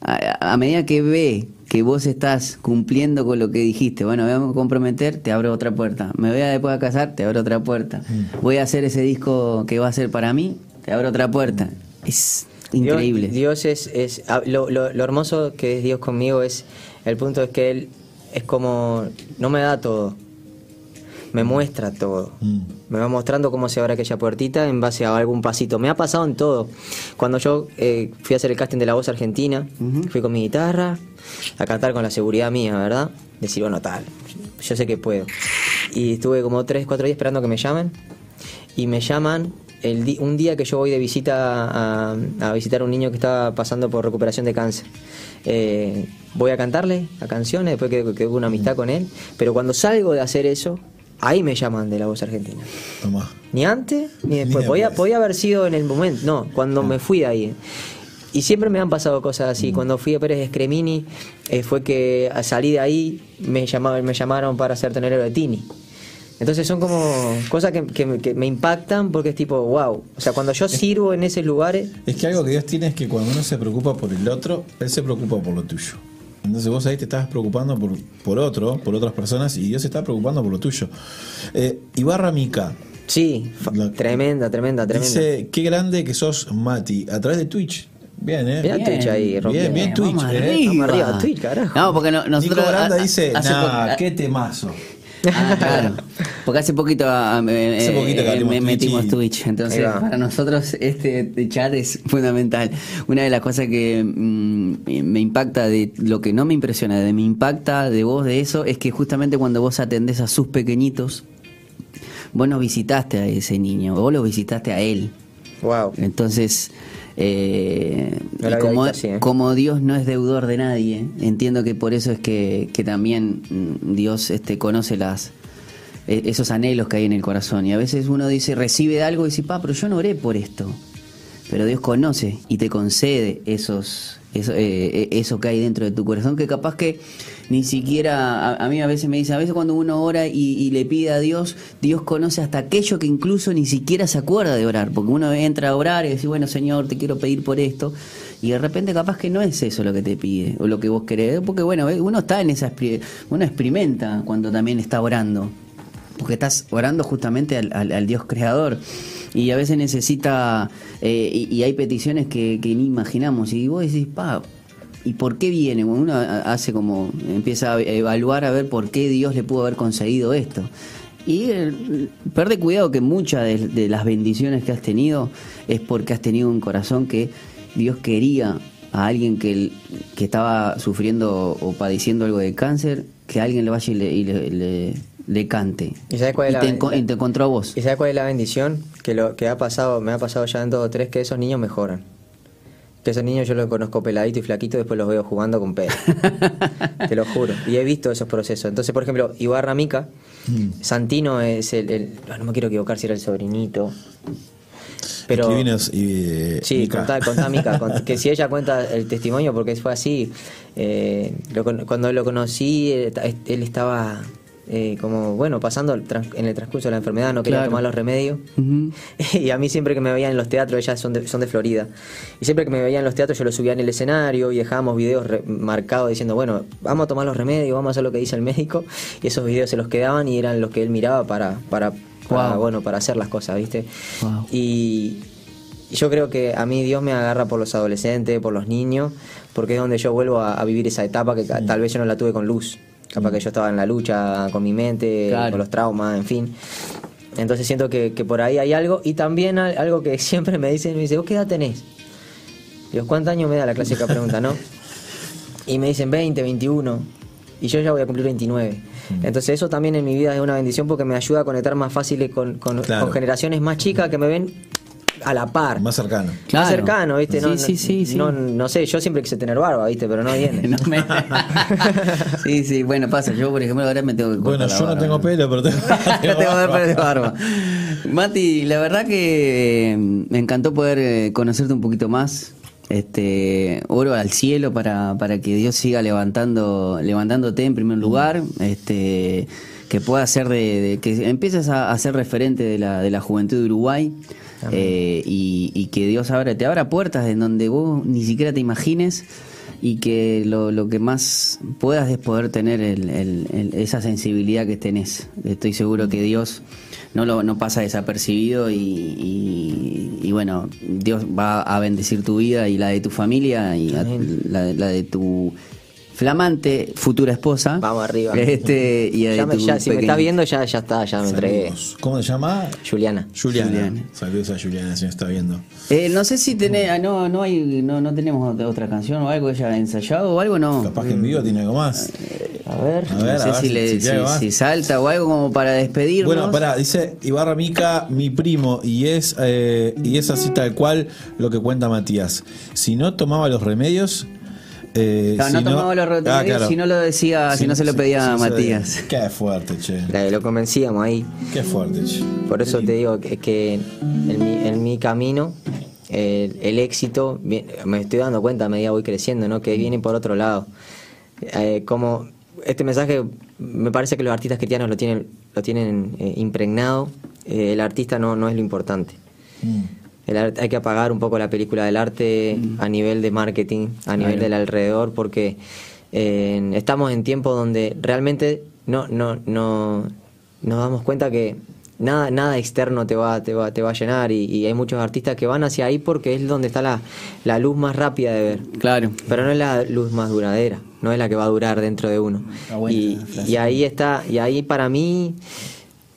a, a medida que ve que vos estás cumpliendo con lo que dijiste, bueno, me voy a comprometer, te abro otra puerta. Me voy a después a casar, te abro otra puerta. Voy a hacer ese disco que va a ser para mí, te abro otra puerta. Es increíble. Dios, es, es lo, lo- lo hermoso que es Dios conmigo es el punto es que él es como no me da todo, me muestra todo. Mm. Me va mostrando cómo se abre aquella puertita en base a algún pasito. Me ha pasado en todo. Cuando yo eh, fui a hacer el casting de la voz argentina, fui con mi guitarra a cantar con la seguridad mía, ¿verdad? Decir, bueno, tal, yo sé que puedo. Y estuve como tres, cuatro días esperando que me llamen. Y me llaman el un día que yo voy de visita a, a visitar a un niño que estaba pasando por recuperación de cáncer. Eh, voy a cantarle a canciones, después que, que hubo una amistad con él. Pero cuando salgo de hacer eso, ahí me llaman de la voz argentina. Tomá. Ni antes ni después. Ni podía, podía haber sido en el momento. No, cuando me fui de ahí. Y siempre me han pasado cosas así. Cuando fui a Pérez Escremini, eh, fue que salí de ahí, me llamaron, me llamaron para ser tonelero de Tini. Entonces son como cosas que, que que me impactan porque es tipo, wow. O sea, cuando yo sirvo en esos lugares, Es que algo que Dios tiene es que cuando uno se preocupa por el otro, Él se preocupa por lo tuyo. Entonces vos ahí te estás preocupando por, por otro, por otras personas, y Dios se está preocupando por lo tuyo. Eh, Ibarra Mica sí, La- tremenda, tremenda, tremenda. dice, qué grande que sos, Mati, a través de Twitch. Bien, ¿eh? Twitch ahí, bien, rompiendo. bien Twitch, vamos ¿eh? arriba. Vamos arriba, Twitch, carajo. No, porque no- nosotros... Nico Branda a- a- dice, hace nah, po- qué temazo. Ah, claro. Porque hace poquito, ah, eh, Hace poquito que eh, me- Twitch metimos y- Twitch. Entonces, para nosotros este chat es fundamental. Una de las cosas que mm, me impacta de lo que no me impresiona, de me impacta de vos de eso, es que justamente cuando vos atendés a sus pequeñitos, vos no visitaste a ese niño, vos lo visitaste a él. Wow. Entonces, eh, y como, ¿eh? como Dios no es deudor de nadie, entiendo que por eso es que, que también mm, Dios este, conoce las eh, esos anhelos que hay en el corazón. Y a veces uno dice, recibe algo y dice, pa, pero yo no oré por esto. Pero Dios conoce y te concede esos, eso, eh, eh, eso que hay dentro de tu corazón, que capaz que ni siquiera, a, mí a veces me dice, a veces cuando uno ora y, le pide a Dios, Dios conoce hasta aquello que incluso ni siquiera se acuerda de orar, porque uno entra a orar y dice, bueno Señor, te quiero pedir por esto, y de repente capaz que no es eso lo que te pide, o lo que vos querés, porque bueno, eh, uno está en esa, uno experimenta cuando también está orando, porque estás orando justamente al, al- al Dios creador y a veces necesita eh, y, hay peticiones que, que ni imaginamos y vos decís pa ¿Y por qué viene? Uno hace como, empieza a evaluar a ver por qué Dios le pudo haber concedido esto. Y perde cuidado que muchas de, de las bendiciones que has tenido es porque has tenido un corazón que Dios quería a alguien que, que estaba sufriendo o padeciendo algo de cáncer, que alguien le vaya y le, y le, le- le cante. ¿Y sabes cuál es la- te, enco- y te encontró a vos. ¿Y sabes cuál es la bendición? Que lo que ha pasado, me ha pasado ya en dos o tres, que esos niños mejoran. Que esos niños yo los conozco peladito y flaquito, después los veo jugando con pelo. Te lo juro. Y he visto esos procesos. Entonces, por ejemplo, Ibarra Mica, Santino es el, el- No me quiero equivocar si era el sobrinito. Pero. Y, eh, Sí, Mica. contá, contá Mica, que si ella cuenta el testimonio, porque fue así, eh, lo cuando lo conocí, él, ta- él estaba eh, como, bueno, pasando el en el transcurso de la enfermedad, no quería Claro. tomar los remedios. Y a mí siempre que me veían en los teatros, ellas son de, son de Florida, y siempre que me veían en los teatros yo los subía en el escenario y dejábamos videos marcados diciendo, bueno, vamos a tomar los remedios, vamos a hacer lo que dice el médico, y esos videos se los quedaban y eran los que él miraba para, para, para, Wow. bueno, para hacer las cosas, ¿viste? Wow. Y, yo creo que a mí Dios me agarra por los adolescentes, por los niños, porque es donde yo vuelvo a, a vivir esa etapa que tal vez yo no la tuve con luz. Capaz que yo estaba en la lucha con mi mente, Claro. con los traumas, en fin. Entonces siento que, que por ahí hay algo. Y también al- algo que siempre me dicen, me dice, ¿vos qué edad tenés? Digo, ¿cuántos años me da la clásica pregunta, no? Y me dicen 20, 21. Y yo ya voy a cumplir 29. Entonces eso también en mi vida es una bendición porque me ayuda a conectar más fácil con, con- Claro. con generaciones más chicas que me ven a la par. Más cercano. Claro. Más cercano, ¿viste? No, Sí, sí, sí, sí. No, no sé, yo siempre quise tener barba, ¿viste? Pero no viene. No me- sí, sí, bueno, pasa. Yo, por ejemplo, ahora me tengo que Bueno, yo no barba. tengo pelo, pero tengo. No tengo pelo de barba. Mati, la verdad que eh, me encantó poder eh, conocerte un poquito más. Este, oro al cielo para, para que Dios siga levantando, levantándote en primer lugar, este, que pueda ser de, de- que empieces a, a ser referente de la, de la juventud de Uruguay eh, y, y que Dios abra, te abra puertas en donde vos ni siquiera te imagines y que lo, lo que más puedas es poder tener el- el- el- esa sensibilidad que tenés. Estoy seguro que Dios no lo no pasa desapercibido y, y- y bueno, Dios va a bendecir tu vida y la de tu familia y a- la, la de tu flamante futura esposa. Vamos arriba. Este, y Ya me- ya, si me estás viendo, ya, ya está, ya me entregué. ¿Cómo se llama? Juliana. Juliana. Juliana. Saludos a Juliana si me está viendo. Eh, no sé si tenés, ah, no, no hay, no, no tenemos otra- canción o algo ella ensayado o algo, no. Capaz que en vivo tiene algo más. A ver. A ver, no sé a ver si, le- si salta o algo como para despedirnos. Bueno, pará, dice Ibarra Mica, mi primo, y es, eh, y es así tal cual lo que cuenta Matías. Si no tomaba los remedios. Eh, Claro, si no tomaba los remedios Ah, claro. si no lo decía, si, no se lo pedía a se Matías. Qué fuerte, che. La- Lo convencíamos ahí. Qué fuerte, che. Por eso te digo que, que en, mi, en mi camino el, el éxito, me estoy dando cuenta a medida que voy creciendo, ¿no? que viene por otro lado. Eh, como este mensaje, me parece que los artistas cristianos lo tienen, lo tienen eh, impregnado, eh, el artista no, no es lo importante. Mm. El arte- hay que apagar un poco la película del arte a nivel de marketing, a nivel del alrededor, porque eh, estamos en tiempos donde realmente no, no, no nos damos cuenta que nada, nada externo te va, te va, te va a llenar y, y hay muchos artistas que van hacia ahí porque es donde está la, la luz más rápida de ver. Claro. Pero no es la luz más duradera, no es la que va a durar dentro de uno. Y, ahí está, y ahí para mí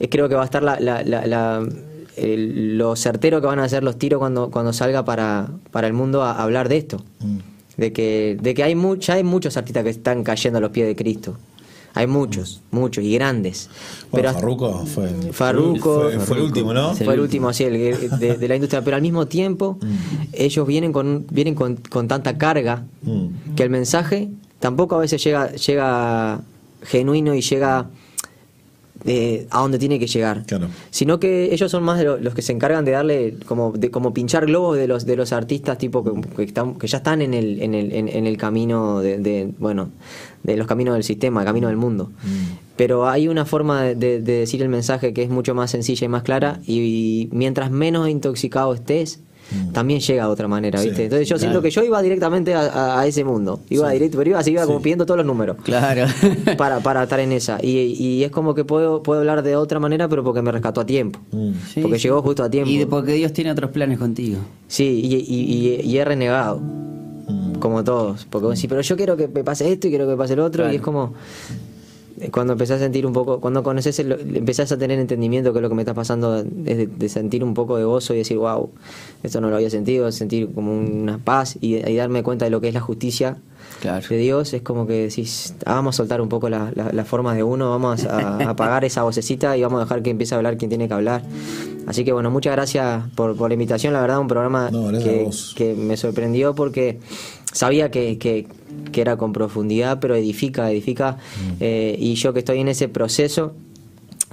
eh, creo que va a estar la, la- la- la- el- lo certero que van a hacer los tiros cuando, cuando salga para, para el mundo a, hablar de esto. Mm. De que, de que hay, mu- ya hay muchos artistas que están cayendo a los pies de Cristo. Hay muchos, muchos y grandes. Bueno, hasta- Farruko fue, Farruko, fue, fue el último, ¿no? fue el último, sí, el- de, de la industria. Pero al mismo tiempo, ellos vienen con vienen con, con tanta carga Mm. que el mensaje tampoco a veces llega llega genuino y llega eh, a donde tiene que llegar. Claro. Sino que ellos son más de lo- los que se encargan de darle como de como pinchar globos de los de los artistas tipo que, que están que ya están en el en el, en, en el camino de, de, bueno de los caminos del sistema, el camino del mundo. Pero hay una forma de, de- de decir el mensaje que es mucho más sencilla y más clara y, mientras menos intoxicado estés también llega de otra manera, Sí, ¿viste? Entonces yo claro. siento que yo iba directamente a, a- a ese mundo. Iba directo, pero iba así, iba como pidiendo todos los números Claro. para, para estar en esa. Y, y es como que puedo, puedo hablar de otra manera, pero porque me rescató a tiempo. Mm. Sí, porque sí. llegó justo a tiempo. Y de- porque Dios tiene otros planes contigo. Sí, y, y- y- y he renegado, Mm. como todos. Porque vos decís, pero yo quiero que me pase esto y quiero que me pase el otro. Claro. Y es como cuando empezás a sentir un poco, cuando conoces, el- empezás a tener entendimiento que es lo que me está pasando, es de, de sentir un poco de gozo y decir, wow, esto no lo había sentido, sentir como una paz y, y darme cuenta de lo que es la justicia Claro. de Dios es como que decís, ah, vamos a soltar un poco la- la- las formas de uno, vamos a, a apagar esa vocecita y vamos a dejar que empiece a hablar quien tiene que hablar. Así que bueno, muchas gracias por, por la invitación, la verdad, un programa No, que me sorprendió porque sabía que, que- que era con profundidad, pero edifica, edifica, Mm. eh, y yo que estoy en ese proceso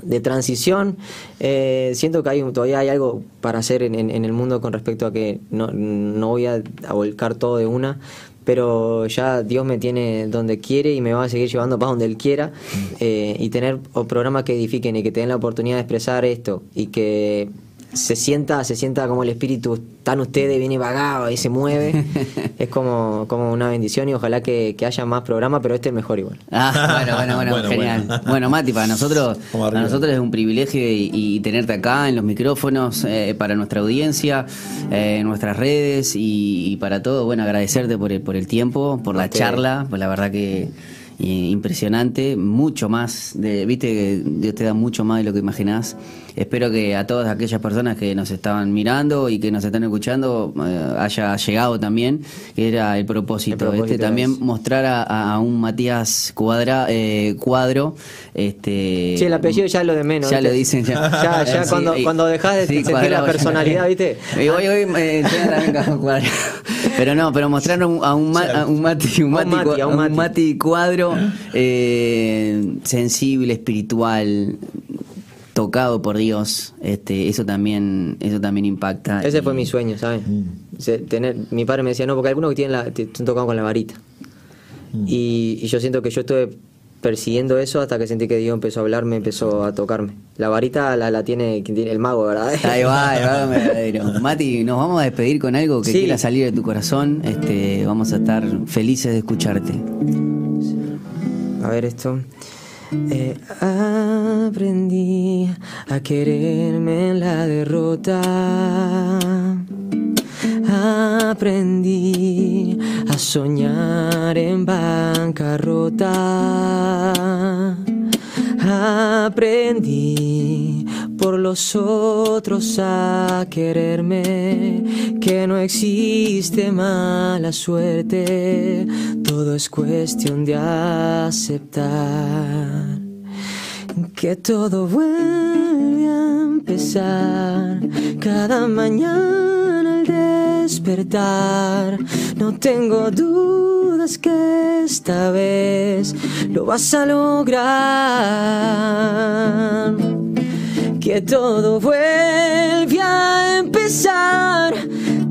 de transición. eh, siento que hay todavía hay algo para hacer en, en- en el mundo con respecto a que no, no voy a, a volcar todo de una, pero ya Dios me tiene donde quiere y me va a seguir llevando para donde Él quiera eh, y tener programas que edifiquen y que te den la oportunidad de expresar esto y que se sienta, se sienta como el espíritu, están ustedes, viene vagado y se mueve. es como, como una bendición y ojalá que, que haya más programas, pero este es mejor igual. Ah, bueno, bueno, bueno, Bueno, genial. Bueno. bueno. Mati, para nosotros, para nosotros es un privilegio y, y tenerte acá en los micrófonos, eh, para nuestra audiencia, eh, en nuestras redes y, y para todo, bueno, agradecerte por el, por el tiempo, por la charla, pues la verdad que eh, impresionante, mucho más, de, viste Dios te da mucho más de lo que imaginás. Espero que a todas aquellas personas que nos estaban mirando y que nos están escuchando eh, haya llegado también, que era el propósito, El propósito este, también mostrar a, a un Matías Cuadra, eh, Cuadro, este Sí, el apellido ya es lo de menos. ya ¿viste? lo dicen ya. Ya, ya Sí, cuando, y- cuando dejas de sí, sentir la ya. personalidad, ¿viste? Y hoy, hoy eh, también. Pero no, pero mostrar a un, a un, a un Mati, un Mati, Mati, a un. Mati Cuadro eh, sensible, espiritual, tocado por Dios, este, eso también, eso también impacta. Ese Y- fue mi sueño, ¿sabes? Mm. Se- tener, mi padre me decía, no, porque algunos que tienen la, te- están tocados con la varita. Mm. Y, y yo siento que yo estuve persiguiendo eso hasta que sentí que Dios empezó a hablarme, empezó a tocarme. La varita la, la tiene, quien tiene el mago, ¿verdad? Ahí va, ahí va, verdadero. Mati, nos vamos a despedir con algo que Sí. quiera salir de tu corazón. Este, vamos a estar felices de escucharte. A ver esto. Eh, aprendí a quererme en la derrota. Aprendí a soñar en bancarrota. Aprendí por los otros a quererme, que no existe mala suerte, todo es cuestión de aceptar que todo vuelve a empezar cada mañana al despertar. No tengo dudas que esta vez lo vas a lograr. Que todo vuelve a empezar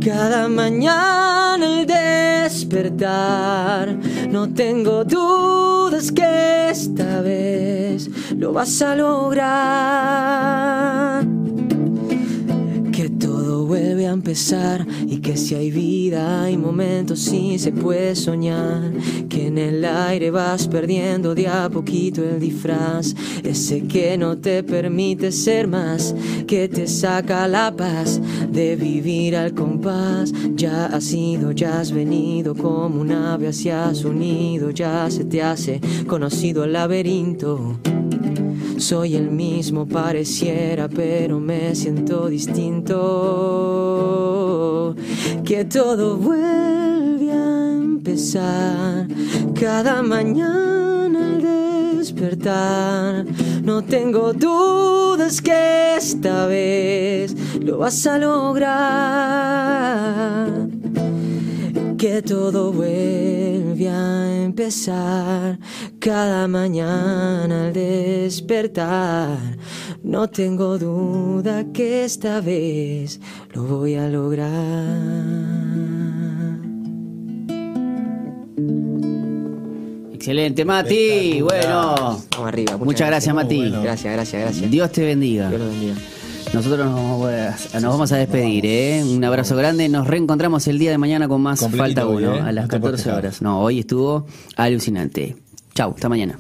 cada mañana al despertar. No tengo dudas que esta vez lo vas a lograr. Y que si hay vida hay momentos sí se puede soñar. Que en el aire vas perdiendo de a poquito el disfraz. Ese que no te permite ser más, que te saca la paz de vivir al compás. Ya has ido, ya has venido como un ave hacia su nido. Ya se te hace conocido el laberinto. Soy el mismo, pareciera, pero me siento distinto. Que todo vuelve a empezar cada mañana al despertar. No tengo dudas que esta vez lo vas a lograr que todo vuelve a empezar cada mañana al despertar. No tengo duda que esta vez lo voy a lograr. Excelente, Mati. Bueno, Vamos arriba. muchas gracias, Mati. bueno. Gracias, gracias, gracias. Dios te bendiga. Dios los bendiga. Nosotros nos vamos a, nos vamos a despedir, ¿eh? Un abrazo grande. Nos reencontramos el día de mañana con más Completito Falta hoy, Uno ¿eh? a las No te puedes 14 quejar. horas. No, hoy estuvo alucinante. Chau, hasta mañana.